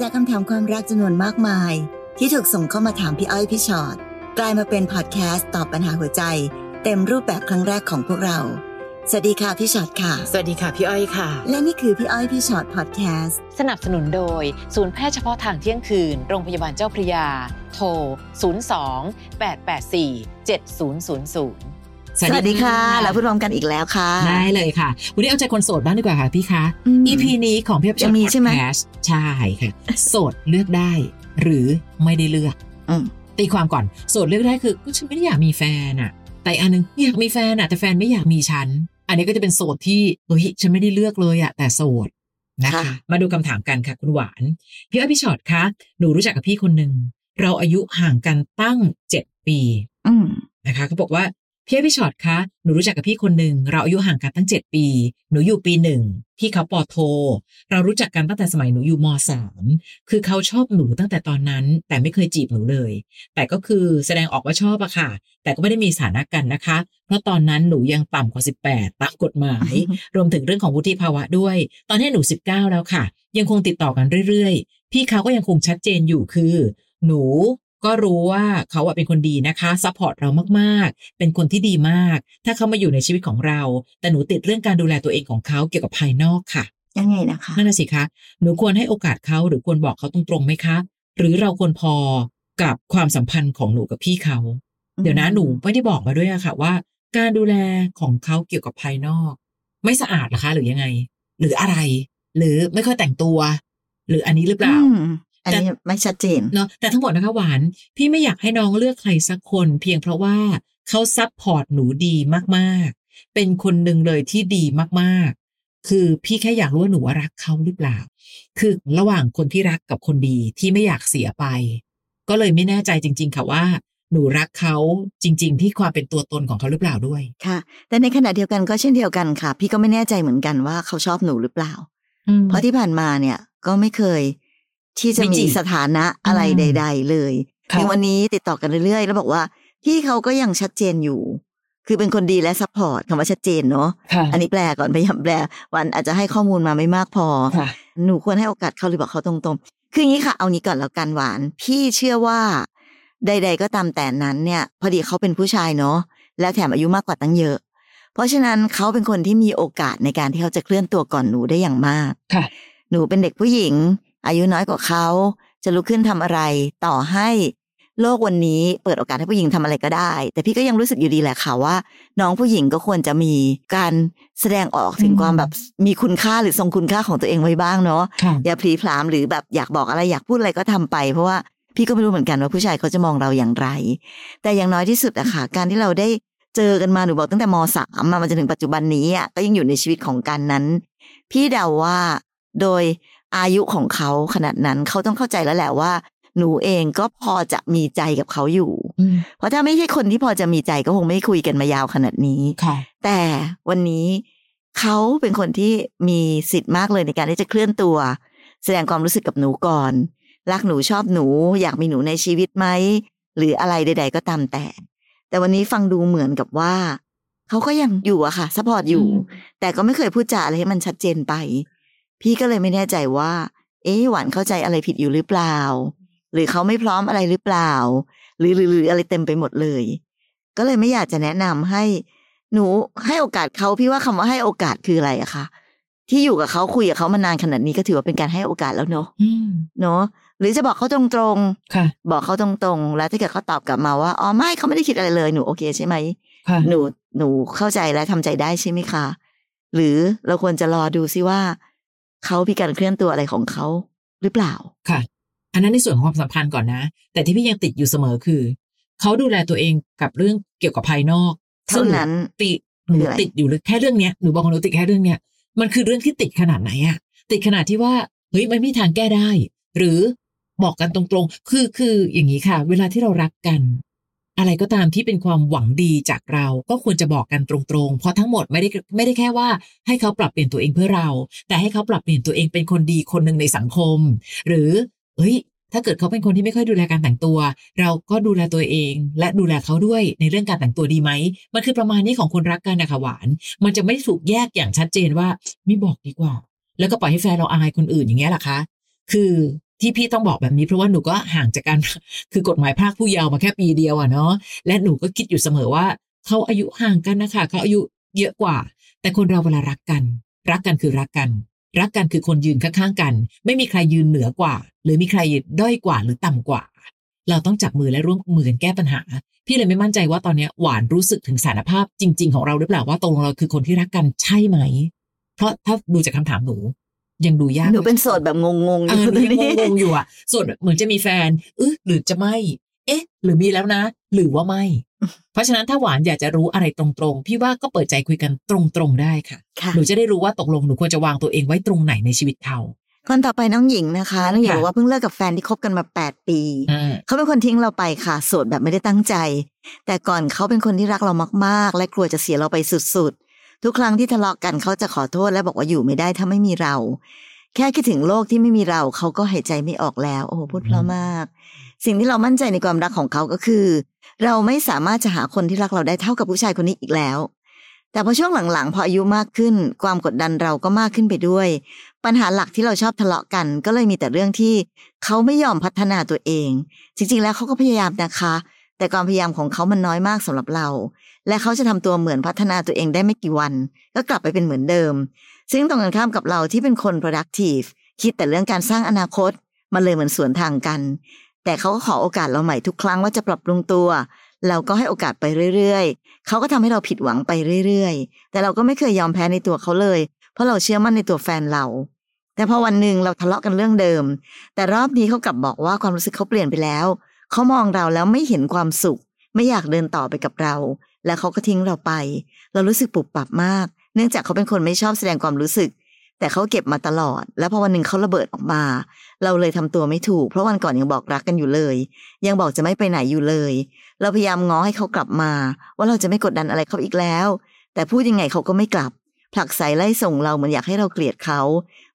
จากคำถามความรักจำนวนมากมาย ที่ถูกส่งเข้ามาถามพี่อ้อยพี่ชอ็อตกลายมาเป็นพอดแคสต์ตอบปัญหาหัวใจ เต็มรูปแบบครั้งแรกของพวกเรา สวัสดีค่ะพี่ชอ็อตค่ะ สวัสดีค่ะพี่อ้อยค่ะ และนี่คือพี่อ้อยพี่ชอ็อตพอดแคสต์สนับสนุนโดย ศูนย์แพทย์เฉพาะทางเที่ยงคืน โรงพยาบาลเจ้าพระยา โทร 02 884 7000 สวัสดีค่ะแล้วพูดพร้อมกันอีกแล้วค่ะ ได้เลยค่ะ วันนี้เอาใจคนโสดบ้างดีกว่าค่ะพี่คะอืม EP นี้ของพี่อ้อยยังมีใช่ไหมพอดแคสต์ใช่ค่ะ โสดเลือกได้ หรือไม่ได้เลือกอืมตีความก่อน โสดเลือกได้คือก็ฉันไม่ได้อยากมีแฟนอะแต่อีกอันนึงอยากมีแฟนอะแต่แฟนไม่อยากมีฉัน อันนี้ก็จะเป็นโสดที่เฮ้ยฉันไม่ได้เลือกเลยอะแต่โสดนะคะค่ะมาดูคำถามกันค่ะคุณหวานพี่อ้อยพี่ชอตคะหนูรู้จักกับพี่คนหนึ่งเราอายุห่างกันตั้งเจ็ดปีอืมนะคะเขาบอกว่า พี่อ้อยพี่ชอตคะหนูรู้จักกับพี่คนหนึ่งเราอายุห่างกันตั้งเจ็ดปี หนูอยู่ปีหนึ่งพี่เขาปอโท เรารู้จักกันตั้งแต่สมัยหนูอยู่มสามคือเขาชอบหนูตั้งแต่ตอนนั้น แต่ไม่เคยจีบหนูเลย แต่ก็คือแสดงออกว่าชอบอะค่ะ แต่ก็ไม่ได้มีสถานะกันนะคะ เพราะตอนนั้นหนูยังต่ำกว่า 18ตามกฎหมาย รวมถึงเรื่องของวุฒิภาวะด้วย ตอนนี้หนู 19 แล้วค่ะ ยังคงติดต่อกันเรื่อยๆ พี่เขาก็ยังคงชัดเจนอยู่คือ หนู ก็รู้ว่าเขาอะเป็นคนดีนะคะ support เรามากๆ เป็นคนที่ดีมาก ถ้าเขามาอยู่ในชีวิตของเรา แต่หนูติดเรื่องการดูแลตัวเองของเขาเกี่ยวกับภายนอกค่ะยังไงนะคะนั่นน่ะสิคะหนูควรให้โอกาสเขาหรือควรบอกเขาตรงๆไหมคะ หรือเราควรพอกับความสัมพันธ์ของหนูกับพี่เขา เดี๋ยวนะหนูไม่ได้บอกมาด้วยอะค่ะว่า การดูแลของเขาเกี่ยวกับภายนอก ไม่สะอาดเหรอคะ หรือยังไง หรืออะไร หรือไม่ค่อยแต่งตัว หรืออันนี้หรือเปล่า อืมอันนี้ไม่ชัดเจนเนาะแต่ทั้งหมดนะคะหวาน พี่ไม่อยากให้น้องเลือกใครสักคน เพียงเพราะว่าเขา support หนูดีมากๆ เป็นคนหนึ่งเลยที่ดีมากๆ คือพี่แค่อยากรู้ว่าหนูว่ารักเขาหรือเปล่า คือระหว่างคนที่รักกับคนดีที่ไม่อยากเสียไป ก็เลยไม่แน่ใจจริง ๆ ค่ะว่าหนูรักเขาจริง ๆ ที่ความเป็นตัวตนของเขาหรือเปล่าด้วยค่ะ แต่ในขณะเดียวกันก็เช่นเดียวกันค่ะ พี่ก็ไม่แน่ใจเหมือนกันว่าเขาชอบหนูหรือเปล่า เพราะที่ผ่านมาเนี่ยก็ไม่เคย ที่จะไม่มีจีบสถานะอะไรอืมใด ๆ เลยค่ะถึงวันนี้ติดต่อกันเรื่อยๆ แล้วบอกว่าพี่เขาก็ยังชัดเจนอยู่ คือเป็นคนดีและ support คำว่าชัดเจนเนาะค่ะอันนี้แปลก่อนพยายามแปล หวานอาจจะให้ข้อมูลมาไม่มากพอค่ะหนูควรให้โอกาสเขาหรือบอกเขาตรงๆ คืออย่างนี้ค่ะ เอานี้ก่อนแล้วกันหวาน พี่เชื่อว่า ใด ๆ ก็ตามแต่นั้นเนี่ย พอดีเขาเป็นผู้ชายเนาะแล้วแถมอายุมากกว่าตั้งเยอะ เพราะฉะนั้นเขาเป็นคนที่มีโอกาสในการที่เขาจะเคลื่อนตัวก่อนหนูได้อย่างมากค่ะ หนูเป็นเด็กผู้หญิง อายุน้อยกว่าเขาจะลุกขึ้นทำอะไร ต่อให้โลกวันนี้เปิดโอกาสให้ผู้หญิงทำอะไรก็ได้ แต่พี่ก็ยังรู้สึกอยู่ดีแหละค่ะว่า น้องผู้หญิงก็ควรจะมีการแสดงออกถึงอืมความแบบมีคุณค่าหรือทรงคุณค่าของตัวเองไว้บ้างเนาะค่ะอย่าพลีพลามหรือแบบอยากบอกอะไรอยากพูดอะไรก็ทำไป เพราะว่าพี่ก็ไม่รู้เหมือนกันว่าผู้ชายเขาจะมองเราอย่างไร แต่อย่างน้อยที่สุดอะค่ะ การที่เราได้เจอกันมาหนูบอกตั้งแต่มสามมามันจะถึงปัจจุบันนี้อะก็ยังอยู่ในชีวิตของกันนั้น พี่เดาว่าโดย อายุของเขาขนาดนั้นเขาต้องเข้าใจแล้วแหละว่า หนูเองก็พอจะมีใจกับเขาอยู่อืมเพราะถ้าไม่ใช่คนที่พอจะมีใจก็คงไม่คุยกันมายาวขนาดนี้ค่ะแต่วันนี้เขาเป็นคนที่มีสิทธิ์มากเลยในการที่จะเคลื่อนตัว แสดงความรู้สึกกับหนูก่อน รักหนูชอบหนู อยากมีหนูในชีวิตไหมหรืออะไรใด ๆ ก็ตามแต่ แต่วันนี้ฟังดูเหมือนกับว่าเขาก็ยังอยู่อะค่ะ support อยู่อืมแต่ก็ไม่เคยพูดจาอะไรให้มันชัดเจนไป พี่ก็เลยไม่แน่ใจว่า เอ๊ะหวานเข้าใจอะไรผิดอยู่หรือเปล่า หรือเขาไม่พร้อมอะไรหรือเปล่า หรือหรือหรืออะไรเต็มไปหมดเลย ก็เลยไม่อยากจะแนะนำให้ หนูให้โอกาสเขาพี่ว่าคำว่าให้โอกาสคืออะไรอะคะที่อยู่กับเขาคุยกับเขามานานขนาดนี้ก็ถือว่าเป็นการให้โอกาสแล้วเนาะอืมเนาะหรือจะบอกเขาตรงค่ะๆบอกเขาตรงๆ แล้วถ้าเกิดเขาตอบกลับมาว่าอ๋อไม่เขาไม่ได้คิดอะไรเลยหนูโอเคใช่ไหมค่ะหนูหนูเข้าใจและทำใจได้ใช่ไหมคะ หรือเราควรจะรอดูซิว่า เขามีการเคลื่อนตัวอะไรของเขาหรือเปล่าค่ะ อันนั้นในส่วนของความสัมพันธ์ก่อนนะ แต่ที่พี่ยังติดอยู่เสมอคือ เขาดูแลตัวเองกับเรื่องเกี่ยวกับภายนอกเท่านั้นซึ่งติดหนูคืออะไรติดอยู่เลยแค่เรื่องเนี้ยหนูบอกว่าหนูติดแค่เรื่องเนี้ยมันคือเรื่องที่ติดขนาดไหนอะติดขนาดที่ว่าเฮ้ยมันไม่มีทางแก้ได้ หรือบอกกันตรงๆ คือคืออย่างนี้ค่ะ เวลาที่เรารักกัน อะไรก็ตามที่เป็นความหวังดีจากเราก็ควรจะบอกกันตรงๆ เพราะทั้งหมดไม่ได้ไม่ได้แค่ว่า ให้เขาปรับเปลี่ยนตัวเองเพื่อเรา แต่ให้เขาปรับเปลี่ยนตัวเองเป็นคนดีคนหนึ่งในสังคม หรือเฮ้ย ถ้าเกิดเขาเป็นคนที่ไม่ค่อยดูแลการแต่งตัว เราก็ดูแลตัวเอง และดูแลเขาด้วยในเรื่องการแต่งตัวดีไหมมันคือประมาณนี้ของคนรักกันนะคะหวาน มันจะไม่ถูกแยกอย่างชัดเจนว่าไม่บอกดีกว่า แล้วก็ปล่อยให้แฟนเราอายคนอื่นอย่างเงี้ยหรอคะ คือ ที่พี่ต้องบอกแบบนี้เพราะว่าหนูก็ห่างจากการคือกฎหมายพรากผู้เยาว์มาแค่ปีเดียวอะเนาะและหนูก็คิดอยู่เสมอว่าเขาอายุห่างกันนะคะเขาอายุเยอะกว่า แต่คนเราเวลารักกัน รักกันคือรักกัน รักกันคือคนยืนข้างๆกัน ไม่มีใครยืนเหนือกว่า หรือมีใครด้อยกว่าหรือต่ำกว่า เราต้องจับมือและร่วมมือกันแก้ปัญหา พี่เลยไม่มั่นใจว่าตอนนี้หวานรู้สึกถึงสารภาพจริง ๆ ของเราหรือเปล่าว่าตกลงเราคือคนที่รักกันใช่ไหม เพราะถ้าดูจากคำถามหนู ยังดูยากหนูเป็นโสดแบบงงๆอเอยู่อตอนยังนี้งงๆอยู่อะส่วนเหมือนจะมีแฟนเออหรือจะไม่ เอ๊ะ หรือมีแล้วนะ หรือว่าไม่ เพราะฉะนั้นถ้าหวานอยากจะรู้อะไรตรงๆ พี่ว่าก็เปิดใจคุยกันตรงๆได้ค่ะค่ะหนูจะได้รู้ว่าตกลงหนูควรจะวางตัวเองไว้ตรงไหนในชีวิตเขาคนต่อไปน้องหญิงนะคะน้องหญิงค่ะบอกว่าเพิ่งเลิกกับแฟนที่คบกันมาแปดปีอืมเขาเป็นคนทิ้งเราไปค่ะโสดแบบไม่ได้ตั้งใจ แต่ก่อนเขาเป็นคนที่รักเรามากๆ และกลัวจะเสียเราไปสุดๆ ทุกครั้งที่ทะเลาะกันเขาจะขอโทษและบอกว่าอยู่ไม่ได้ถ้าไม่มีเรา แค่คิดถึงโลกที่ไม่มีเราเขาก็หายใจไม่ออกแล้ว โอ้โหพูดเพราะมาก สิ่งที่เรามั่นใจในความรักของเขาก็คือ เราไม่สามารถจะหาคนที่รักเราได้เท่ากับผู้ชายคนนี้อีกแล้ว แต่พอช่วงหลังๆพออายุมากขึ้น ความกดดันเราก็มากขึ้นไปด้วย ปัญหาหลักที่เราชอบทะเลาะกัน ก็เลยมีแต่เรื่องที่เขาไม่ยอมพัฒนาตัวเอง จริงๆ แล้วเขาก็พยายามนะคะ แต่ความพยายามของเขามันน้อยมากสำหรับเรา และเขาจะทำตัวเหมือนพัฒนาตัวเองได้ไม่กี่วัน ก็กลับไปเป็นเหมือนเดิม ซึ่งตรงกันข้ามกับเราที่เป็นคน productive คิดแต่เรื่องการสร้างอนาคตมันเลยเหมือนสวนทางกัน แต่เขาก็ขอโอกาสเราใหม่ทุกครั้งว่าจะปรับปรุงตัว เราก็ให้โอกาสไปเรื่อยๆ เขาก็ทำให้เราผิดหวังไปเรื่อยๆ แต่เราก็ไม่เคยยอมแพ้ในตัวเขาเลย เพราะเราเชื่อมั่นในตัวแฟนเรา แต่พอวันหนึ่งเราทะเลาะกันเรื่องเดิม แต่รอบนี้เขากลับบอกว่าความรู้สึกเขาเปลี่ยนไปแล้ว เขามองเราแล้วไม่เห็นความสุข ไม่อยากเดินต่อไปกับเรา และเขาก็ทิ้งเราไป เรารู้สึกปุบปับมาก เนื่องจากเขาเป็นคนไม่ชอบแสดงความรู้สึก แต่เขาเก็บมาตลอด แล้วพอวันหนึ่งเขาระเบิดออกมา เราเลยทำตัวไม่ถูก เพราะวันก่อนยังบอกรักกันอยู่เลย ยังบอกจะไม่ไปไหนอยู่เลย เราพยายามง้อให้เขากลับมา ว่าเราจะไม่กดดันอะไรเขาอีกแล้ว แต่พูดยังไงเขาก็ไม่กลับ ผลักไสไล่ส่งเราเหมือนอยากให้เราเกลียดเขา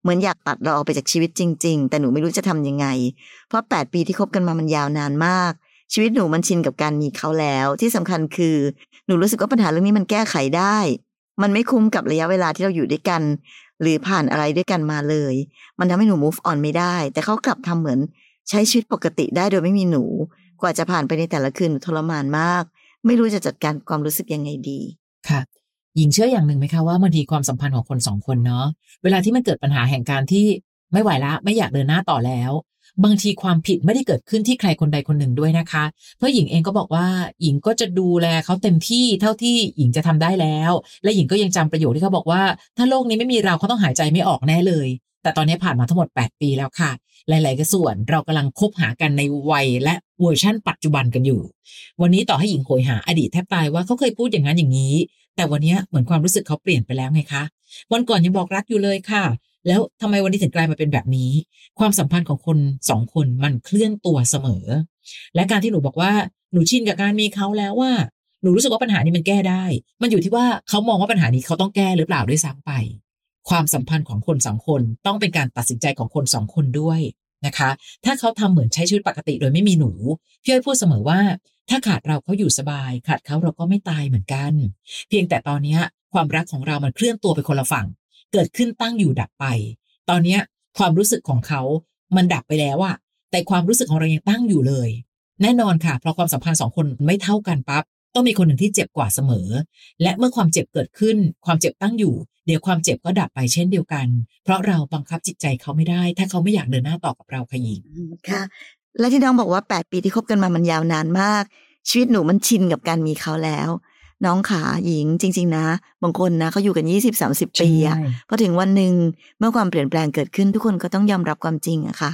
เหมือนอยากตัดเราออกไปจากชีวิตจริง ๆ แต่หนูไม่รู้จะทำยังไง เพราะแปดปีที่คบกันมามันยาวนานมากชีวิตหนูมันชินกับการมีเขาแล้ว ที่สำคัญคือ หนูรู้สึกว่าปัญหาเรื่องนี้มันแก้ไขได้ มันไม่คุ้มกับระยะเวลาที่เราอยู่ด้วยกัน หรือผ่านอะไรด้วยกันมาเลย มันทำให้หนู move on ไม่ได้ แต่เขากลับทำเหมือนใช้ชีวิตปกติได้โดยไม่มีหนู กว่าจะผ่านไปในแต่ละคืนหนูทรมานมาก ไม่รู้จะจัดการความรู้สึกยังไงดี ค่ะหญิงเชื่ออย่างหนึ่งไหมคะว่าบางทีความสัมพันธ์ของคนสองคนเนาะเวลาที่มันเกิดปัญหาแห่งการที่ไม่ไหวละไม่อยากเดินหน้าต่อแล้ว บางทีความผิดไม่ได้เกิดขึ้นที่ใครคนใดคนหนึ่งด้วยนะคะ เพราะหญิงเองก็บอกว่าหญิงก็จะดูแลเขาเต็มที่เท่าที่หญิงจะทำได้แล้ว และหญิงก็ยังจำประโยคที่เขาบอกว่า ถ้าโลกนี้ไม่มีเราเขาต้องหายใจไม่ออกแน่เลย แต่ตอนนี้ผ่านมาทั้งหมด 8 ปีแล้วค่ะ หลาย ๆกส่วนเรากำลังคบหากันในวัยและเวอร์ชั่นปัจจุบันกันอยู่ วันนี้ต่อให้หญิงโหยหาอดีตแทบตายว่าเขาเคยพูดอย่างนั้นอย่างนี้ แต่วันนี้เหมือนความรู้สึกเขาเปลี่ยนไปแล้วไงคะวันก่อนยังบอกรักอยู่เลยค่ะ แล้วทำไมวันนี้ถึงกลายมาเป็นแบบนี้ ความสัมพันธ์ของคนสองคนมันเคลื่อนตัวเสมอ และการที่หนูบอกว่าหนูชินกับการมีเขาแล้วว่า หนูรู้สึกว่าปัญหานี้มันแก้ได้ มันอยู่ที่ว่าเขามองว่าปัญหานี้เขาต้องแก้หรือเปล่าด้วยซ้ำไป ความสัมพันธ์ของคนสองคนต้องเป็นการตัดสินใจของคนสองคนด้วยนะคะ ถ้าเขาทำเหมือนใช้ชีวิตปกติโดยไม่มีหนูพี่อ้อยพูดเสมอว่า ถ้าขาดเราเขาอยู่สบาย ขาดเขาเราก็ไม่ตายเหมือนกัน เพียงแต่ตอนเนี้ความรักของเรามันเคลื่อนตัวไปคนละฝั่ง เกิดขึ้นตั้งอยู่ดับไป ตอนเนี้ยความรู้สึกของเขามันดับไปแล้วอะแต่ความรู้สึกของเรายังตั้งอยู่เลย แน่นอนค่ะเพราะความสัมพันธ์สองคนไม่เท่ากันปั๊บต้องมีคนหนึ่งที่เจ็บกว่าเสมอ และเมื่อความเจ็บเกิดขึ้น ความเจ็บตั้งอยู่ เดี๋ยวความเจ็บก็ดับไปเช่นเดียวกัน เพราะเราบังคับจิตใจเขาไม่ได้ ถ้าเขาไม่อยากเดินหน้าต่อกับเราค่ะหญิงค่ะ และที่น้องบอกว่าแปดปีที่คบกันมามันยาวนานมาก ชีวิตหนูมันชินกับการมีเขาแล้ว น้องขาหญิงจริง ๆ นะ บางคนนะเขาอยู่กันยี่สิบสามสิบปีอะพอถึงวันหนึ่งเมื่อความเปลี่ยนแปลงเกิดขึ้นทุกคนก็ต้องยอมรับความจริงอะค่ะ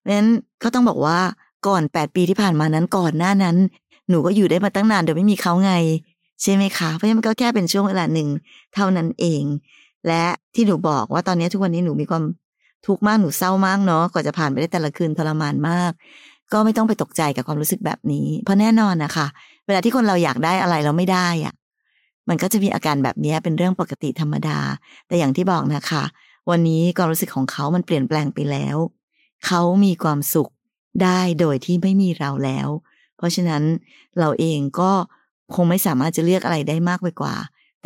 เพราะฉะนั้นก็ต้องบอกว่าก่อนแปดปีที่ผ่านมานั้นก่อนหน้านั้น หนูก็อยู่ได้มาตั้งนานโดยไม่มีเขาไง ใช่ไหมคะเพราะฉะนั้นมันก็แค่เป็นช่วงเวลาหนึ่งเท่านั้นเอง และที่หนูบอกว่าตอนนี้ทุกวันนี้หนูมีความทุกข์มากหนูเศร้ามากเนาะกว่าจะผ่านไปได้แต่ละคืนทรมานมาก ก็ไม่ต้องไปตกใจกับความรู้สึกแบบนี้ เพราะแน่นอนนะคะเวลาที่คนเราอยากได้อะไรเราไม่ได้อะมันก็จะมีอาการแบบนี้เป็นเรื่องปกติธรรมดา แต่อย่างที่บอกนะคะ วันนี้ความรู้สึกของเขามันเปลี่ยนแปลงไปแล้ว เขามีความสุขได้โดยที่ไม่มีเราแล้ว เพราะฉะนั้นเราเองก็คงไม่สามารถจะเลือกอะไรได้มากไปกว่า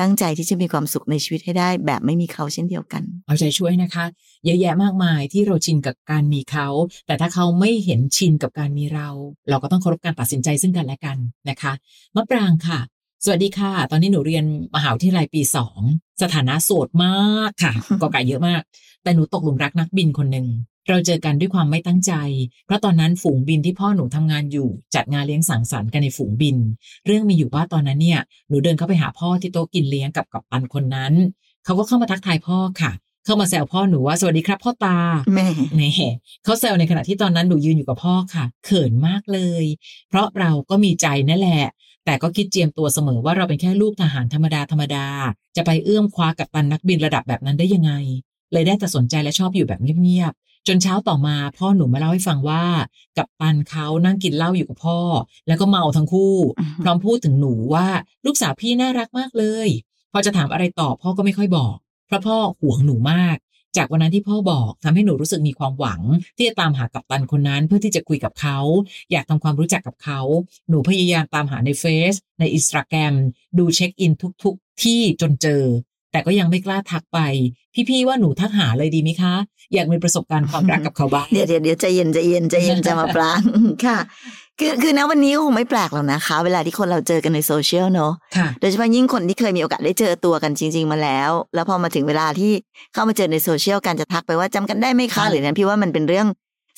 ตั้งใจที่จะมีความสุขในชีวิตให้ได้ แบบไม่มีเขาเช่นเดียวกัน เอาใจช่วยนะคะเยอะแยะมากมายที่เราชินกับการมีเขา แต่ถ้าเขาไม่เห็นชินกับการมีเรา เราก็ต้องเคารพการตัดสินใจซึ่งกันและกันนะคะมะปรางค่ะ สวัสดีค่ะ ตอนนี้หนูเรียนมหาวิทยาลัยปีสองสถานะโสดมากค่ะก็ไก่เยอะมาก แต่หนูตกหลุมรักนักบินคนหนึ่ง เราเจอกันด้วยความไม่ตั้งใจ เพราะตอนนั้นฝูงบินที่พ่อหนูทำงานอยู่ จัดงานเลี้ยงสังสรรค์กันในฝูงบิน เรื่องมีอยู่ว่าตอนนั้นเนี่ยหนูเดินเข้าไปหาพ่อที่โต๊ะกินเลี้ยงกับกัปตันคนนั้น เขาก็เข้ามาทักทายพ่อค่ะ เข้ามาแซวพ่อหนูว่าสวัสดีครับ พ่อตาแม่แหม่เขาแซวในขณะที่ตอนนั้นหนูยืนอยู่กับพ่อค่ะ เขินมากเลย เพราะเราก็มีใจนั่นแหละ แต่ก็คิดเจียมตัวเสมอว่าเราเป็นแค่ลูกทหารธรรมดาธรรมดา จะไปเอื้อมคว้ากับตันนักบินระดับแบบนั้นได้ยังไงเลยได้แต่สนใจและชอบอยู่แบบเงียบๆ จนเช้าต่อมาพ่อหนูมาเล่าให้ฟังว่า กับตันเขานั่งกินเหล้าอยู่กับพ่อ แล้วก็เมาทั้งคู่ พร้อมพูดถึงหนูว่าลูกสาวพี่น่ารักมากเลย พอจะถามอะไรต่อพ่อก็ไม่ค่อยบอก เพราะพ่อห่วงหนูมาก จากวันนั้นที่พ่อบอกทำให้หนูรู้สึกมีความหวัง ที่จะตามหากัปตันคนนั้นเพื่อที่จะคุยกับเขา อยากทำความรู้จักกับเขา หนูพยายามตามหาในเฟซในอินสตาแกรมดูเช็คอินทุก ๆ ที่จนเจอ แต่ก็ยังไม่กล้าทักไป พี่ๆว่าหนูทักหาเลยดีไหมคะ อยากมีประสบการณ์ความรักกับเขาบ้างเดี๋ยวเดี๋ยวเดี๋ยวใจเย็นใจเย็นใจเย็นจะมาปรางค่ะคือคือณวันนี้ก็คงไม่แปลกหรอกนะคะ เวลาที่คนเราเจอกันในโซเชียลเนอะค่ะโดยเฉพาะยิ่งคนที่เคยมีโอกาสได้เจอตัวกันจริง ๆ มาแล้ว แล้วพอมาถึงเวลาที่เข้ามาเจอในโซเชียลการจะทักไปว่าจำกันได้ไหมคะค่ะหรือนั้นพี่ว่ามันเป็นเรื่อง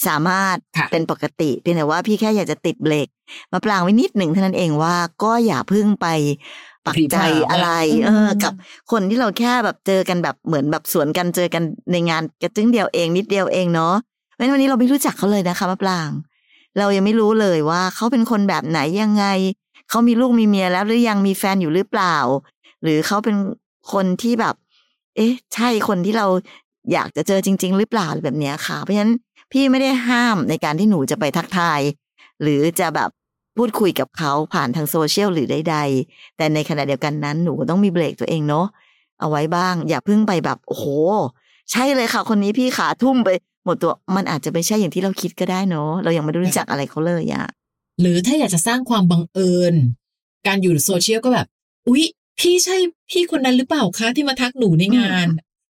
สามารถค่ะเป็นปกติเพียงแต่ว่าพี่แค่อยากจะติดเบรกมาปรางไว้นิดหนึ่งเท่านั้นเองว่าก็อย่าเพึ่งไป ปักใจอะไร เออ กับคนที่เราแค่แบบเจอกันแบบเหมือนแบบสวนกันเจอกันในงานกระจึ้งเดียวเองนิดเดียวเองเนาะเพราะฉะนั้นวันนี้เราไม่รู้จักเขาเลยนะคะมะปราง เรายังไม่รู้เลยว่าเขาเป็นคนแบบไหนยังไงเขามีลูกมีเมียแล้วหรือยังมีแฟนอยู่หรือเปล่า หรือเขาเป็นคนที่แบบ เอ๊ะ ใช่คนที่เราอยากจะเจอจริง ๆ หรือเปล่าแบบเนี้ยค่ะ เพราะฉะนั้นพี่ไม่ได้ห้ามในการที่หนูจะไปทักทาย หรือจะแบบ พูดคุยกับเขาผ่านทางโซเชียลหรือใดๆ แต่ในขณะเดียวกันนั้นหนูก็ต้องมีเบรกตัวเองเนาะเอาไว้บ้าง อย่าเพิ่งไปแบบโอ้โห ใช่เลยค่ะ คนนี้พี่ขาทุ่มไป หมดตัวมันอาจจะไม่ใช่อย่างที่เราคิดก็ได้เนาะเรายังไม่ได้รู้จักอะไรเขาเลยอะหรือถ้าอยากจะสร้างความบังเอิญ การอยู่ในโซเชียลก็แบบ อุ๊ย พี่ใช่พี่คนนั้นหรือเปล่าคะที่มาทักหนูในงาน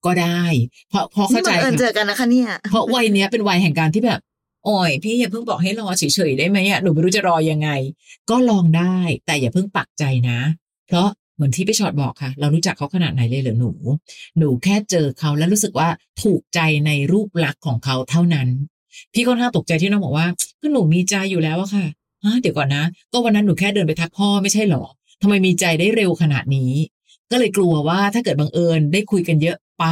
ก็ได้ เพราะเพราะเข้าใจนี่บังเอิญเจค่ะอกันนะคะเนี่ยเพราะวัยเนี้ยเป็นวัยแห่งการที่แบบ โอ้ยพี่อย่าเพิ่งบอกให้รอเฉยๆได้ไหมอะหนูไม่รู้จะรอยังไง ก็ลองได้แต่อย่าเพิ่งปักใจนะ เพราะเหมือนที่พี่ชอดบอกค่ะ เรารู้จักเขาขนาดไหนเลยเหรอหนู หนูแค่เจอเขาแล้วรู้สึกว่าถูกใจในรูปลักษณ์ของเขาเท่านั้น พี่ค่อนข้างตกใจที่น้องบอกว่าก็หนูมีใจอยู่แล้วอะค่ะฮะเดี๋ยวก่อนนะ ก็วันนั้นหนูแค่เดินไปทักพ่อไม่ใช่หรอทำไมมีใจได้เร็วขนาดนี้ ก็เลยกลัวว่าถ้าเกิดบังเอิญได้คุยกันเยอะไป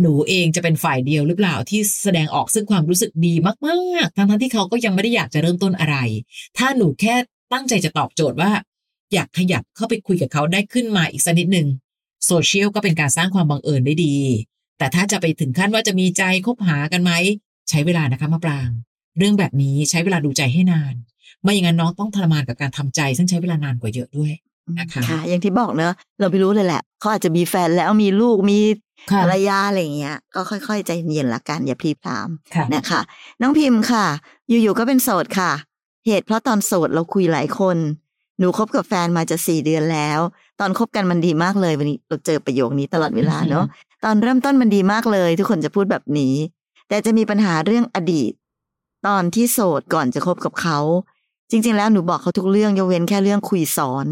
หนูเองจะเป็นฝ่ายเดียวหรือเปล่าที่แสดงออกซึ่งความรู้สึกดีมากๆ ทั้งๆที่เขาก็ยังไม่ได้อยากจะเริ่มต้นอะไร ถ้าหนูแค่ตั้งใจจะตอบโจทย์ว่า อยากขยับเข้าไปคุยกับเขาได้ขึ้นมาอีกสักนิดหนึ่งโซเชียลก็เป็นการสร้างความบังเอิญได้ดี แต่ถ้าจะไปถึงขั้นว่าจะมีใจคบหากันไหม ใช้เวลานะคะมะปราง เรื่องแบบนี้ใช้เวลาดูใจให้นาน ไม่อย่างนั้นน้องต้องทรมานกับการทำใจ ซึ่งใช้เวลานานกว่าเยอะด้วย นะคะค่ะอย่างที่บอกเนอะเราไม่รู้เลยแหละเขาอาจจะมีแฟนแล้วมีลูกมีค่ะภรรยาอะไรอย่างเงี้ย ก็ค่อยๆใจเย็นๆละกันอย่าพลีพรามค่ะนะคะ น้องพิมพ์ค่ะ อยู่ๆก็เป็นโสดค่ะ เหตุเพราะตอนโสดเราคุยหลายคน หนูคบกับแฟนมาจะสี่เดือนแล้ว ตอนคบกันมันดีมากเลยวันนี้เราเจอประโยคนี้ตลอดเวลาเนาะตอนเริ่มต้นมันดีมากเลย ทุกคนจะพูดแบบนี้ แต่จะมีปัญหาเรื่องอดีต ตอนที่โสดก่อนจะคบกับเขา จริง ๆ แล้วหนูบอกเขาทุกเรื่องยกเว้นแค่เรื่องคุยสอน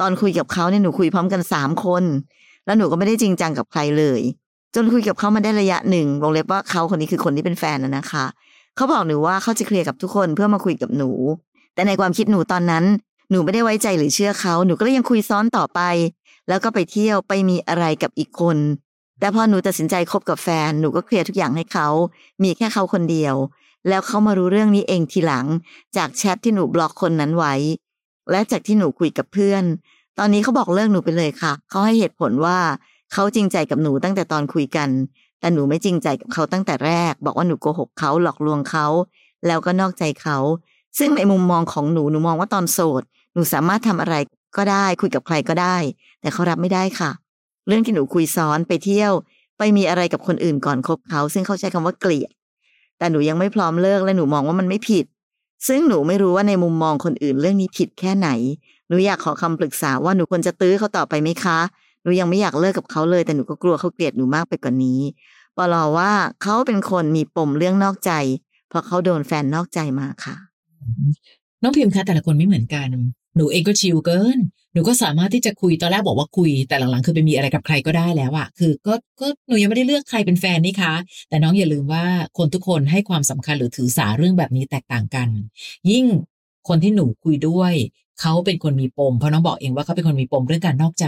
ตอนคุยกับเขาเนี่ยหนูคุยพร้อมกันสามคน แล้วหนูก็ไม่ได้จริงจังกับใครเลย จนคุยกับเขามาได้ระยะหนึ่งวงเล็บว่าเขาคนนี้คือคนที่เป็นแฟนนะนะคะเขาบอกหนูว่าเขาจะเคลียร์กับทุกคนเพื่อมาคุยกับหนู แต่ในความคิดหนูตอนนั้น หนูไม่ได้ไว้ใจหรือเชื่อเขาหนูก็เลยยังคุยซ้อนต่อไป แล้วก็ไปเที่ยวไปมีอะไรกับอีกคน แต่พอหนูตัดสินใจคบกับแฟนหนูก็เคลียร์ทุกอย่างให้เขา มีแค่เขาคนเดียว แล้วเขามารู้เรื่องนี้เองทีหลัง จากแชทที่หนูบล็อกคนนั้นไว้ และจากที่หนูคุยกับเพื่อน ตอนนี้เขาบอกเลิกหนูไปเลยค่ะ เขาให้เหตุผลว่าเขาจริงใจกับหนูตั้งแต่ตอนคุยกัน แต่หนูไม่จริงใจกับเขาตั้งแต่แรก บอกว่าหนูโกหกเขาหลอกลวงเขา แล้วก็นอกใจเขา ซึ่งในมุมมองของหนูหนูมองว่าตอนโสด หนูสามารถทำอะไรก็ได้คุยกับใครก็ได้ แต่เขารับไม่ได้ค่ะ เรื่องที่หนูคุยซ้อนไปเที่ยว ไปมีอะไรกับคนอื่นก่อนคบเขา ซึ่งเขาใช้คำว่าเกลียดแต่หนูยังไม่พร้อมเลิกและหนูมองว่ามันไม่ผิด ซึ่งหนูไม่รู้ว่าในมุมมองคนอื่นเรื่องนี้ผิดแค่ไหน หนูอยากขอคำปรึกษาว่าหนูควรจะตื้อเขาต่อไปไหมคะ หนูยังไม่อยากเลิกกับเขาเลย แต่หนูก็กลัวเขาเกลียดหนูมากไปกว่านี้ปลอว่าเขาเป็นคนมีปมเรื่องนอกใจ เพราะเขาโดนแฟนนอกใจมาค่ะ น้องพิมพ์คะแต่ละคนไม่เหมือนกัน หนูเองก็ชิลเกิน หนูก็สามารถที่จะคุยตอนแรกบอกว่าคุย แต่หลังๆคือไปมีอะไรกับใครก็ได้แล้วอะคือก็ก็หนูยังไม่ได้เลือกใครเป็นแฟนนี่คะ แต่น้องอย่าลืมว่าคนทุกคนให้ความสำคัญหรือถือสาเรื่องแบบนี้แตกต่างกัน ยิ่งคนที่หนูคุยด้วยเขาเป็นคนมีปม เพราะน้องบอกเองว่าเขาเป็นคนมีปมเรื่องการนอกใจ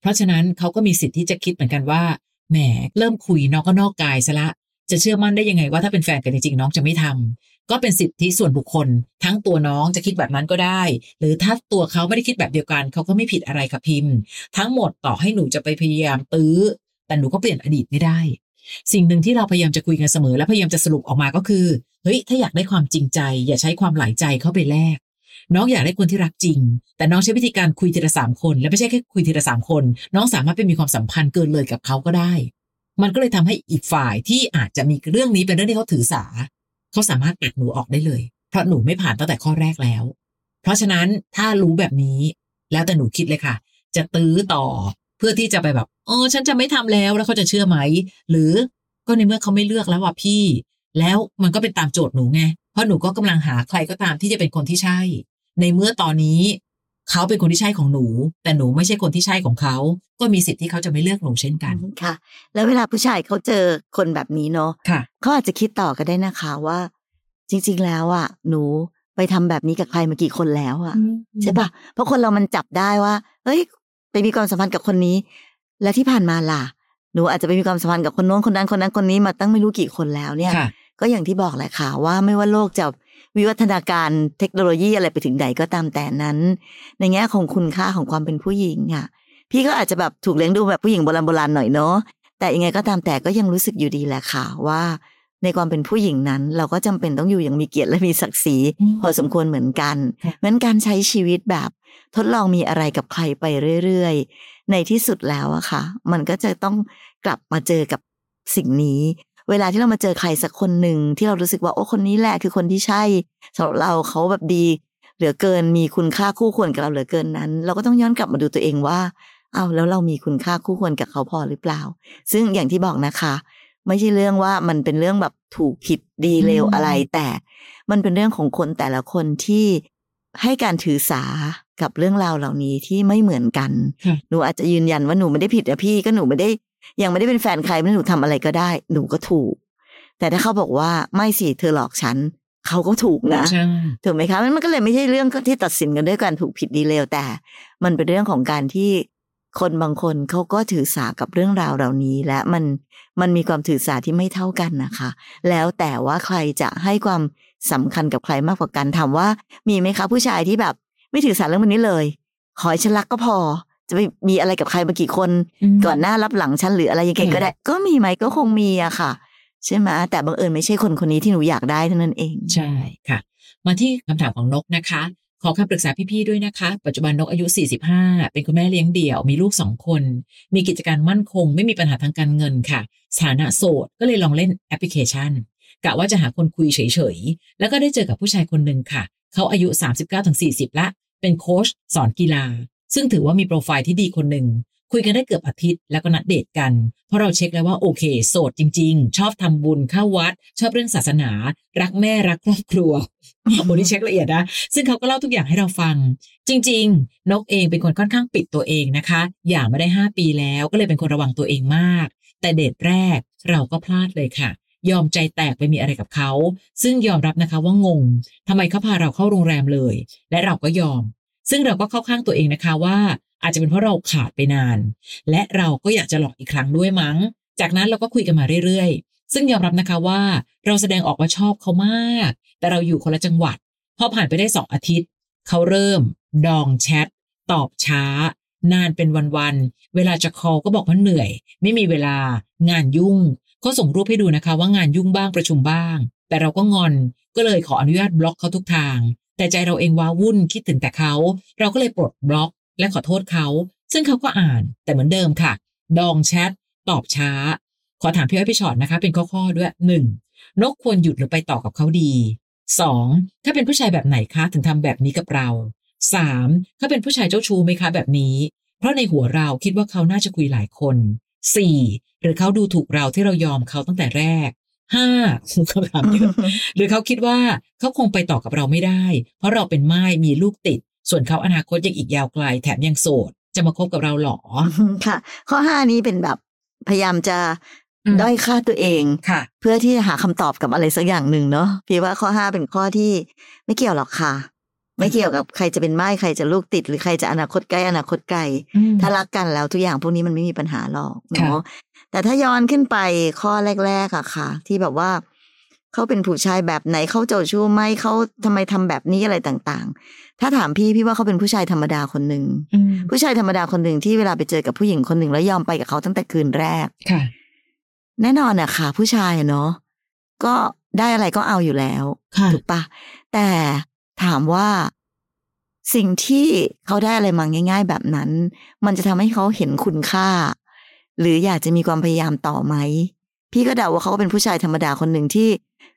เพราะฉะนั้นเขาก็มีสิทธิ์ที่จะคิดเหมือนกันว่าแหมเริ่มคุยน้องก็นอกกายซะละ จะเชื่อมั่นได้ยังไงว่าถ้าเป็นแฟนกันจริงๆน้องจะไม่ทำก็เป็นสิทธิส่วนบุคคล ทั้งตัวน้องจะคิดแบบนั้นก็ได้ หรือถ้าตัวเขาไม่ได้คิดแบบเดียวกัน เขาก็ไม่ผิดอะไรกับพิมพ์ ทั้งหมดต่อให้หนูจะไปพยายามตื้อ แต่หนูก็เปลี่ยนอดีตไม่ได้ สิ่งหนึ่งที่เราพยายามจะคุยกันเสมอและพยายามจะสรุปออกมาก็คือเฮ้ยถ้าอยากได้ความจริงใจ อย่าใช้ความหลายใจเข้าไปแลกน้องอยากได้คนที่รักจริง แต่น้องใช้วิธีการคุยทีละสามคน และไม่ใช่แค่คุยทีละสามคน น้องสามารถไปมีความสัมพันธ์เกินเลยกับเขาก็ได้ มันก็เลยทำให้อีกฝ่ายที่อาจจะมีเรื่องนี้เป็นเรื่องที่เขาถือสาเขาสามารถตัดหนูออกได้เลย เพราะหนูไม่ผ่านตั้งแต่ข้อแรกแล้ว เพราะฉะนั้นถ้ารู้แบบนี้แล้วแต่หนูคิดเลยค่ะ จะตื้อต่อเพื่อที่จะไปแบบอ๋อฉันจะไม่ทำแล้วแล้วเขาจะเชื่อไหม หรือก็ในเมื่อเขาไม่เลือกแล้วว่ะพี่ แล้วมันก็เป็นตามโจทย์หนูไงเพราะหนูก็กำลังหาใครก็ตามที่จะเป็นคนที่ใช่ ในเมื่อตอนนี้ เขาเป็นคนที่ใช่ของหนู แต่หนูไม่ใช่คนที่ใช่ของเขา ก็มีสิทธิ์ที่เขาจะไม่เลือกหนูเช่นกันค่ะ แล้วเวลาผู้ชายเขาเจอคนแบบนี้เนาะค่ะเขาอาจจะคิดต่อก็ได้นะคะว่า จริง ๆ แล้วอะ หนูไปทำแบบนี้กับใครมากี่คนแล้วอะใช่ปะเพราะคนเรามันจับได้ว่าเฮ้ย ไปมีความสัมพันธ์กับคนนี้ และที่ผ่านมาล่ะ หนูอาจจะไปมีความสัมพันธ์กับคนโน้นคนนั้นคนนั้นคนนี้มาตั้งไม่รู้กี่คนแล้วเนี่ยค่ะก็อย่างที่บอกแหละค่ะว่าไม่ว่าโลกจะ วิวัฒนาการเทคโนโลยีอะไรไปถึงไหนก็ตามแต่นั้น ในแง่ของคุณค่าของความเป็นผู้หญิงอะ พี่ก็อาจจะแบบถูกเลี้ยงดูแบบผู้หญิงโบราณโบราณหน่อยเนาะแต่ยังไงก็ตามแต่ก็ยังรู้สึกอยู่ดีแหละค่ะว่าในความเป็นผู้หญิงนั้น เราก็จำเป็นต้องอยู่อย่างมีเกียรติและมีศักดิ์ศรีอืมพอสมควรเหมือนกันค่ะเหมือนการใช้ชีวิตแบบทดลองมีอะไรกับใครไปเรื่อยๆ ในที่สุดแล้วอะค่ะ มันก็จะต้องกลับมาเจอกับสิ่งนี้ เวลาที่เรามาเจอใครสักคนหนึ่งที่เรารู้สึกว่าโอ้คนนี้แหละคือคนที่ใช่สำหรับเราเขาแบบดี เหลือเกินมีคุณค่าคู่ควรกับเราเหลือเกินนั้น เราก็ต้องย้อนกลับมาดูตัวเองว่าเอาแล้วเรามีคุณค่าคู่ควรกับเขาพอหรือเปล่า ซึ่งอย่างที่บอกนะคะ ไม่ใช่เรื่องว่ามันเป็นเรื่องแบบถูกผิดดีเลวอืมอะไร แต่มันเป็นเรื่องของคนแต่ละคนที่ให้การถือสากับเรื่องราวเหล่านี้ที่ไม่เหมือนกันค่ะหนูอาจจะยืนยันว่าหนูไม่ได้ผิดนะพี่ก็หนูไม่ได้ ยังไม่ได้เป็นแฟนใครไม่ได้หนูทำอะไรก็ได้ หนูก็ถูก แต่ถ้าเขาบอกว่าไม่สิเธอหลอกฉันเขาก็ถูกนะใช่ถูกไหมคะมันมันก็เลยไม่ใช่เรื่องที่ตัดสินกันด้วยการถูกผิดดีเลวแต่ มันเป็นเรื่องของการที่คนบางคนเขาก็ถือสากับเรื่องราวเหล่านี้ และมันมันมีความถือสาที่ไม่เท่ากันนะคะ แล้วแต่ว่าใครจะให้ความสำคัญกับใครมากกว่ากันถามว่า มีไหมคะผู้ชายที่แบบ ไม่ถือสาเรื่องมันนี้เลยขอให้ฉันรักก็พอ จะไปมีอะไรกับใครมากี่คน ก่อนหน้ารับหลังฉันหรืออะไรยังไงก็ได้ ก็มีไหมก็คงมีอะค่ะ ใช่ไหมแต่บังเอิญไม่ใช่คนคนนี้ที่หนูอยากได้เท่านั้นเอง ใช่ค่ะ มาที่คำถามของนกนะคะ ขอคำปรึกษาพี่ๆด้วยนะคะ ปัจจุบันนกอายุ 45 เป็นคุณแม่เลี้ยงเดี่ยว มีลูกสองคน มีกิจการมั่นคง ไม่มีปัญหาทางการเงินค่ะสถานะโสดก็เลยลองเล่นแอปพลิเคชันกะว่าจะหาคนคุยเฉยๆ แล้วก็ได้เจอกับผู้ชายคนหนึ่งค่ะ เขาอายุ 39-40 ละ เป็นโค้ชสอนกีฬา ซึ่งถือว่ามีโปรไฟล์ที่ดีคนหนึ่งคุยกันได้เกือบอาทิตย์แล้วก็นัดเดทกัน เพราะเราเช็คแล้วว่าโอเค โสดจริง ๆ ชอบทำบุญเข้าวัด ชอบเรื่องศาสนา รักแม่รักครอบครัวโอ้นี่เช็คละเอียดนะซึ่งเขาก็เล่าทุกอย่างให้เราฟัง จริง ๆ นกเองเป็นคนค่อนข้างปิดตัวเองนะคะอย่างม่ได้ 5 ปีแล้วก็เลยเป็นคนระวังตัวเองมาก แต่เดทแรกเราก็พลาดเลยค่ะ ยอมใจแตกไปมีอะไรกับเขา ซึ่งยอมรับนะคะว่างงทำไมเขาพาเราเข้าโรงแรมเลย และเราก็ยอม ซึ่งเราก็เข้าข้างตัวเองนะคะว่า อาจจะเป็นเพราะเราขาดไปนาน และเราก็อยากจะหลอกอีกครั้งด้วยมั้ง จากนั้นเราก็คุยกันมาเรื่อยๆ ซึ่งยอมรับนะคะว่าเราแสดงออกว่าชอบเขามาก แต่เราอยู่คนละจังหวัดพอผ่านไปได้สองอาทิตย์ เขาเริ่ม ดองแชทตอบช้า นานเป็นวันๆเวลาจะ call ก็บอกว่าเหนื่อย ไม่มีเวลางานยุ่งก็ส่งรูปให้ดูนะคะว่างานยุ่งบ้างประชุมบ้าง แต่เราก็งอนก็เลยขออนุญาตบล็อกเขาทุกทาง แต่ใจเราเองว้าวุ่นคิดถึงแต่เขา เราก็เลยปลดบล็อกและขอโทษเขา ซึ่งเขาก็อ่านแต่เหมือนเดิมค่ะ ดองแชทตอบช้า ขอถามพี่อ้อยพี่ชอตนะคะ เป็นข้อๆด้วยหนึ่งนกควรหยุดหรือไปต่อกับเขาดีสองถ้าเป็นผู้ชายแบบไหนคะถึงทำแบบนี้กับเราสามเขาเป็นผู้ชายเจ้าชู้ไหมคะแบบนี้ เพราะในหัวเราคิดว่าเขาน่าจะคุยหลายคนสี่หรือเขาดูถูกเราที่เรายอมเขาตั้งแต่แรก ห้าคำถามเยอะหรือเขาคิดว่าเขาคงไปต่อกับเราไม่ได้ เพราะเราเป็นไม้มีลูกติด ส่วนเขาอนาคตยังอีกยาวไกล แถมยังโสด จะมาคบกับเราหรอค่ะ ข้อห้านี้เป็นแบบพยายามจะอืมด้อยค่าตัวเองค่ะ เพื่อที่จะหาคำตอบกับอะไรสักอย่างหนึ่งเนาะพี่ว่าข้อห้าเป็นข้อที่ไม่เกี่ยวหรอกค่ะ ไม่เกี่ยวกับใครจะเป็นไม้ใครจะลูกติด หรือใครจะอนาคตใกล้อนาคตไกลถ้ารักกันแล้วทุกอย่างพวกนี้มันไม่มีปัญหาหรอกค่ะเนาะ แต่ถ้าย้อนขึ้นไปข้อแรก ๆอะค่ะ ที่แบบว่าเขาเป็นผู้ชายแบบไหนเขาเจ้าชู้ไหมเขาทำไมทำแบบนี้อะไรต่างๆ ถ้าถามพี่พี่ว่าเขาเป็นผู้ชายธรรมดาคนหนึ่งอืมผู้ชายธรรมดาคนหนึ่งที่เวลาไปเจอกับผู้หญิงคนหนึ่งแล้วยอมไปกับเขาตั้งแต่คืนแรกค่ะ แน่นอนอะค่ะ ผู้ชายอะเนาะก็ได้อะไรก็เอาอยู่แล้วค่ะถูกปะแต่ถามว่าสิ่งที่เขาได้อะไรมาง่าย ๆ แบบนั้น มันจะทำให้เขาเห็นคุณค่า หรืออยากจะมีความพยายามต่อไหม พี่ก็เดาว่าเขาก็เป็นผู้ชายธรรมดาคนหนึ่งที่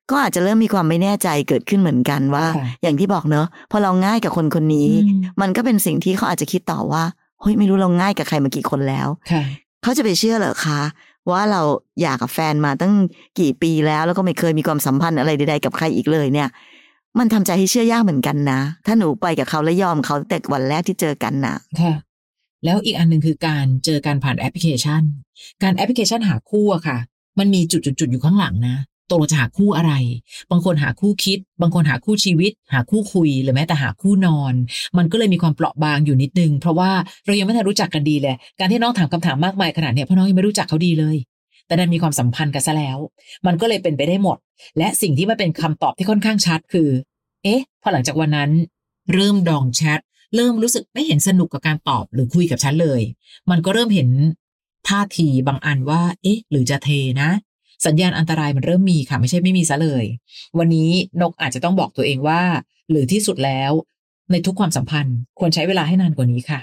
ก็อาจจะเริ่มมีความไม่แน่ใจเกิดขึ้นเหมือนกันว่าค่ะอย่างที่บอกเนอะพอเราง่ายกับคนคนนี้อืมมันก็เป็นสิ่งที่เขาอาจจะคิดต่อว่าเฮ้ยไม่รู้เราง่ายกับใครมากี่คนแล้วค่ะเขาจะไปเชื่อเหรอคะ ว่าเราอยากกับแฟนมาตั้งกี่ปีแล้วแล้วก็ไม่เคยมีความสัมพันธ์อะไรใดๆกับใครอีกเลยเนี่ย มันทำใจให้เชื่อยากเหมือนกันนะ ถ้าหนูไปกับเขาและยอมเขาตั้งแต่วันแรกที่เจอกันน่ะค่ะ แล้วอีกอันหนึ่งคือการเจอการผ่านแอปพลิเคชัน การแอปพลิเคชันหาคู่อะค่ะ มันมีจุดๆอยู่ข้างหลังนะตกลงจะหาคู่อะไร บางคนหาคู่คิด บางคนหาคู่ชีวิต หาคู่คุย หรือแม้แต่หาคู่นอน มันก็เลยมีความเปราะบางอยู่นิดนึง เพราะว่าเรายังไม่ทันรู้จักกันดีเลย การที่น้องถามคำถามมากมายขนาดเนี้ยเพราะน้องยังไม่รู้จักเขาดีเลย แต่ดันมีความสัมพันธ์กันซะแล้ว มันก็เลยเป็นไปได้หมด และสิ่งที่มันเป็นคำตอบที่ค่อนข้างชัดคือ เอ๊ะ พอหลังจากวันนั้น เริ่มดองแชท เริ่มรู้สึกไม่เห็นสนุกกับการตอบหรือคุยกับฉันเลย มันก็เริ่มเห็นท่าทีบางอันว่า เอ๊ะ หรือจะเทนะ สัญญาณอันตรายมันเริ่มมีค่ะ ไม่ใช่ไม่มีซะเลย วันนี้นกอาจจะต้องบอกตัวเองว่า หรือที่สุดแล้ว ในทุกความสัมพันธ์ ควรใช้เวลาให้นานกว่านี้ค่ะ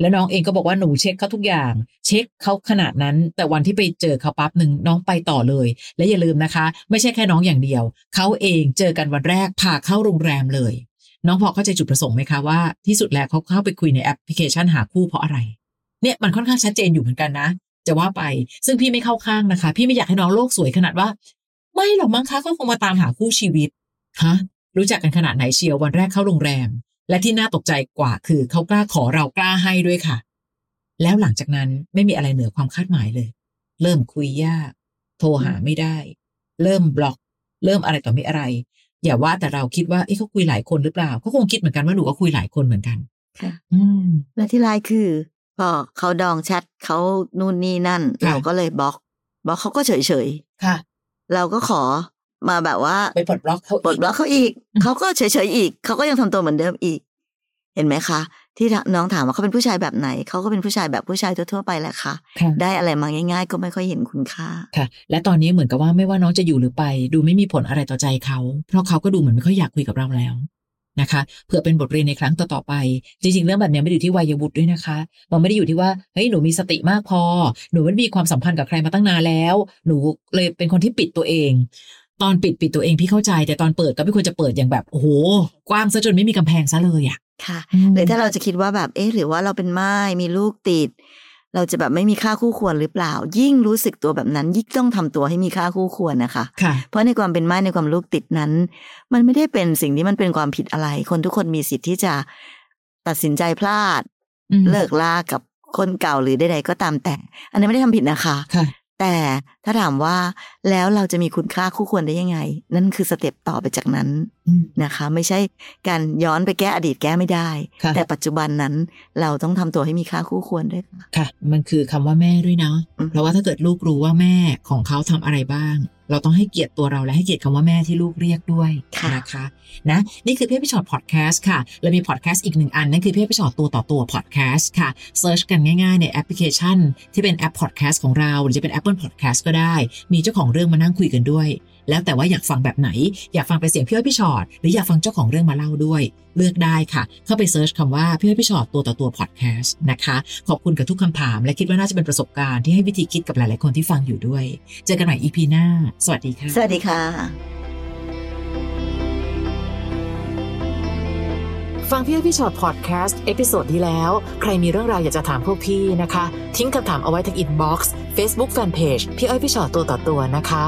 แล้วน้องเองก็บอกว่าหนูเช็คเขาทุกอย่าง เช็คเขาขนาดนั้น แต่วันที่ไปเจอเขาปั๊บหนึ่งน้องไปต่อเลย และอย่าลืมนะคะ ไม่ใช่แค่น้องอย่างเดียวเขาเองเจอกันวันแรกพาเข้าโรงแรมเลย น้องพอเข้าใจจุดประสงค์ไหมคะว่าที่สุดแล้วเขาเข้าไปคุยในแอปพลิเคชันหาคู่เพราะอะไร เนี่ยมันค่อนข้างชัดเจนอยู่เหมือนกันนะ จะว่าไปซึ่งพี่ไม่เข้าข้างนะคะ พี่ไม่อยากให้น้องโลกสวยขนาดว่า ไม่หรอกมั้งคะเขาคงมาตามหาคู่ชีวิตฮะรู้จักกันขนาดไหนเชียววันแรกเข้าโรงแรม และที่น่าตกใจกว่าคือเขากล้าขอเรากล้าให้ด้วยค่ะ แล้วหลังจากนั้นไม่มีอะไรเหนือความคาดหมายเลย เริ่มคุยยาก โทรหาไม่ได้ เริ่มบล็อก เริ่มอะไรต่อไม่อะไร อย่าว่าแต่เราคิดว่าเอ๊ะเขาคุยหลายคนหรือเปล่าเขาคงคิดเหมือนกันว่าหนูก็คุยหลายคนเหมือนกันค่ะอืมและที่ไลน์คือพอเขาดองแชทเขานู่นนี่นั่นค่ะเราก็เลยบล็อกบล็อกเขาก็เฉยค่ะๆเราก็ขอมาแบบว่าไปปลดบล็อกเขาปลดบล็อกเขาอีกอืมเขาก็เฉยๆอีกเขาก็ยังทำตัวเหมือนเดิมอีก เห็นไหมคะ ที่น้องถามว่าเขาเป็นผู้ชายแบบไหน เขาก็เป็นผู้ชายแบบผู้ชายทั่วๆไปแหละค่ะค่ะ ได้อะไรมาง่าย ๆ ก็ไม่ค่อยเห็นคุณค่าค่ะ และตอนนี้เหมือนกับว่าไม่ว่าน้องจะอยู่หรือไป ดูไม่มีผลอะไรต่อใจเขา เพราะเขาก็ดูเหมือนไม่ค่อยอยากคุยกับเราแล้วนะคะเพื่อเป็นบทเรียนในครั้งต่อๆไป จริง ๆ เรื่องแบบนี้ไม่ได้อยู่ที่วัยวุฒิด้วยนะคะ มันไม่ได้อยู่ที่ว่าเฮ้ยหนูมีสติมากพอ หนูไม่ได้มีความสัมพันธ์กับใครมาตั้งนานแล้ว หนูเลยเป็นคนที่ปิดตัวเอง ตอนปิดปิดตัวเองพี่เข้าใจ แต่ตอนเปิดก็ไม่ควรจะเปิดอย่างแบบโอ้โหกว้างซะจนไม่มีกำแพงซะเลยอะ ค่ะหรือถ้าเราจะคิดว่าแบบเอ๊ะหรือว่าเราเป็นไม้มีลูกติด เราจะแบบไม่มีค่าคู่ควรหรือเปล่า ยิ่งรู้สึกตัวแบบนั้น ยิ่งต้องทำตัวให้มีค่าคู่ควรนะคะค่ะเพราะในความเป็นไม้ในความลูกติดนั้น มันไม่ได้เป็นสิ่งที่มันเป็นความผิดอะไร คนทุกคนมีสิทธิ์ที่จะตัดสินใจพลาดอืมเลิกลากับคนเก่าหรือใดๆก็ตามแต่ อันนี้นไม่ได้ทำผิดนะคะค่ะ แต่ถ้าถามว่าแล้วเราจะมีคุณค่าคู่ควรได้ยังไง นั่นคือสเต็ปต่อไปจากนั้นอืมนะคะ ไม่ใช่การย้อนไปแก้อดีตแก้ไม่ได้ค่ะแต่ปัจจุบันนั้นเราต้องทำตัวให้มีค่าคู่ควรด้วยค่ะค่ะมันคือคำว่าแม่ด้วยนะอืมเพราะว่าถ้าเกิดลูกรู้ว่าแม่ของเขาทำอะไรบ้าง เราต้องให้เกียรติตัวเราและให้เกียรติคำว่าแม่ที่ลูกเรียกด้วยนะคะนะนี่คือพี่อ้อยพี่ฉอดแคสต์ค่ะและมีพอดแคสต์อีกหนึ่งอันนั่นคือพี่อ้อยพี่ฉอดตัวต่อตัวพอดแคสต์ค่ะ search กันง่ายๆในแอปพลิเคชัน ที่เป็นแอปพอดแคสต์ของเรา หรือจะเป็น Apple Podcast ก็ได้ มีเจ้าของเรื่องมานั่งคุยกันด้วย แล้วแต่ว่าอยากฟังแบบไหน อยากฟังเป็นเสียงพี่อ้อยพี่ฉอดหรืออยากฟังเจ้าของเรื่องมาเล่าด้วย เลือกได้ค่ะ เข้าไป search คำว่าพี่อ้อยพี่ฉอดตัวต่อตัวพอดแคสต์นะคะขอบคุณกับทุกคำถาม และคิดว่าน่าจะเป็นประสบการณ์ที่ให้วิธีคิดกับหลาย ๆ คนที่ฟังอยู่ด้วย เจอกันใหม่ EP หน้า สวัสดีค่ะ สวัสดีค่ะ ฟังพี่อ้อยพี่ฉอด podcast episode ที่แล้ว ใครมีเรื่องราวอยากจะถามพวกพี่นะคะ ทิ้งคำถามเอาไว้ที่ inbox Facebook fanpage พี่อ้อยพี่ฉอดตัวต่อตัวนะคะ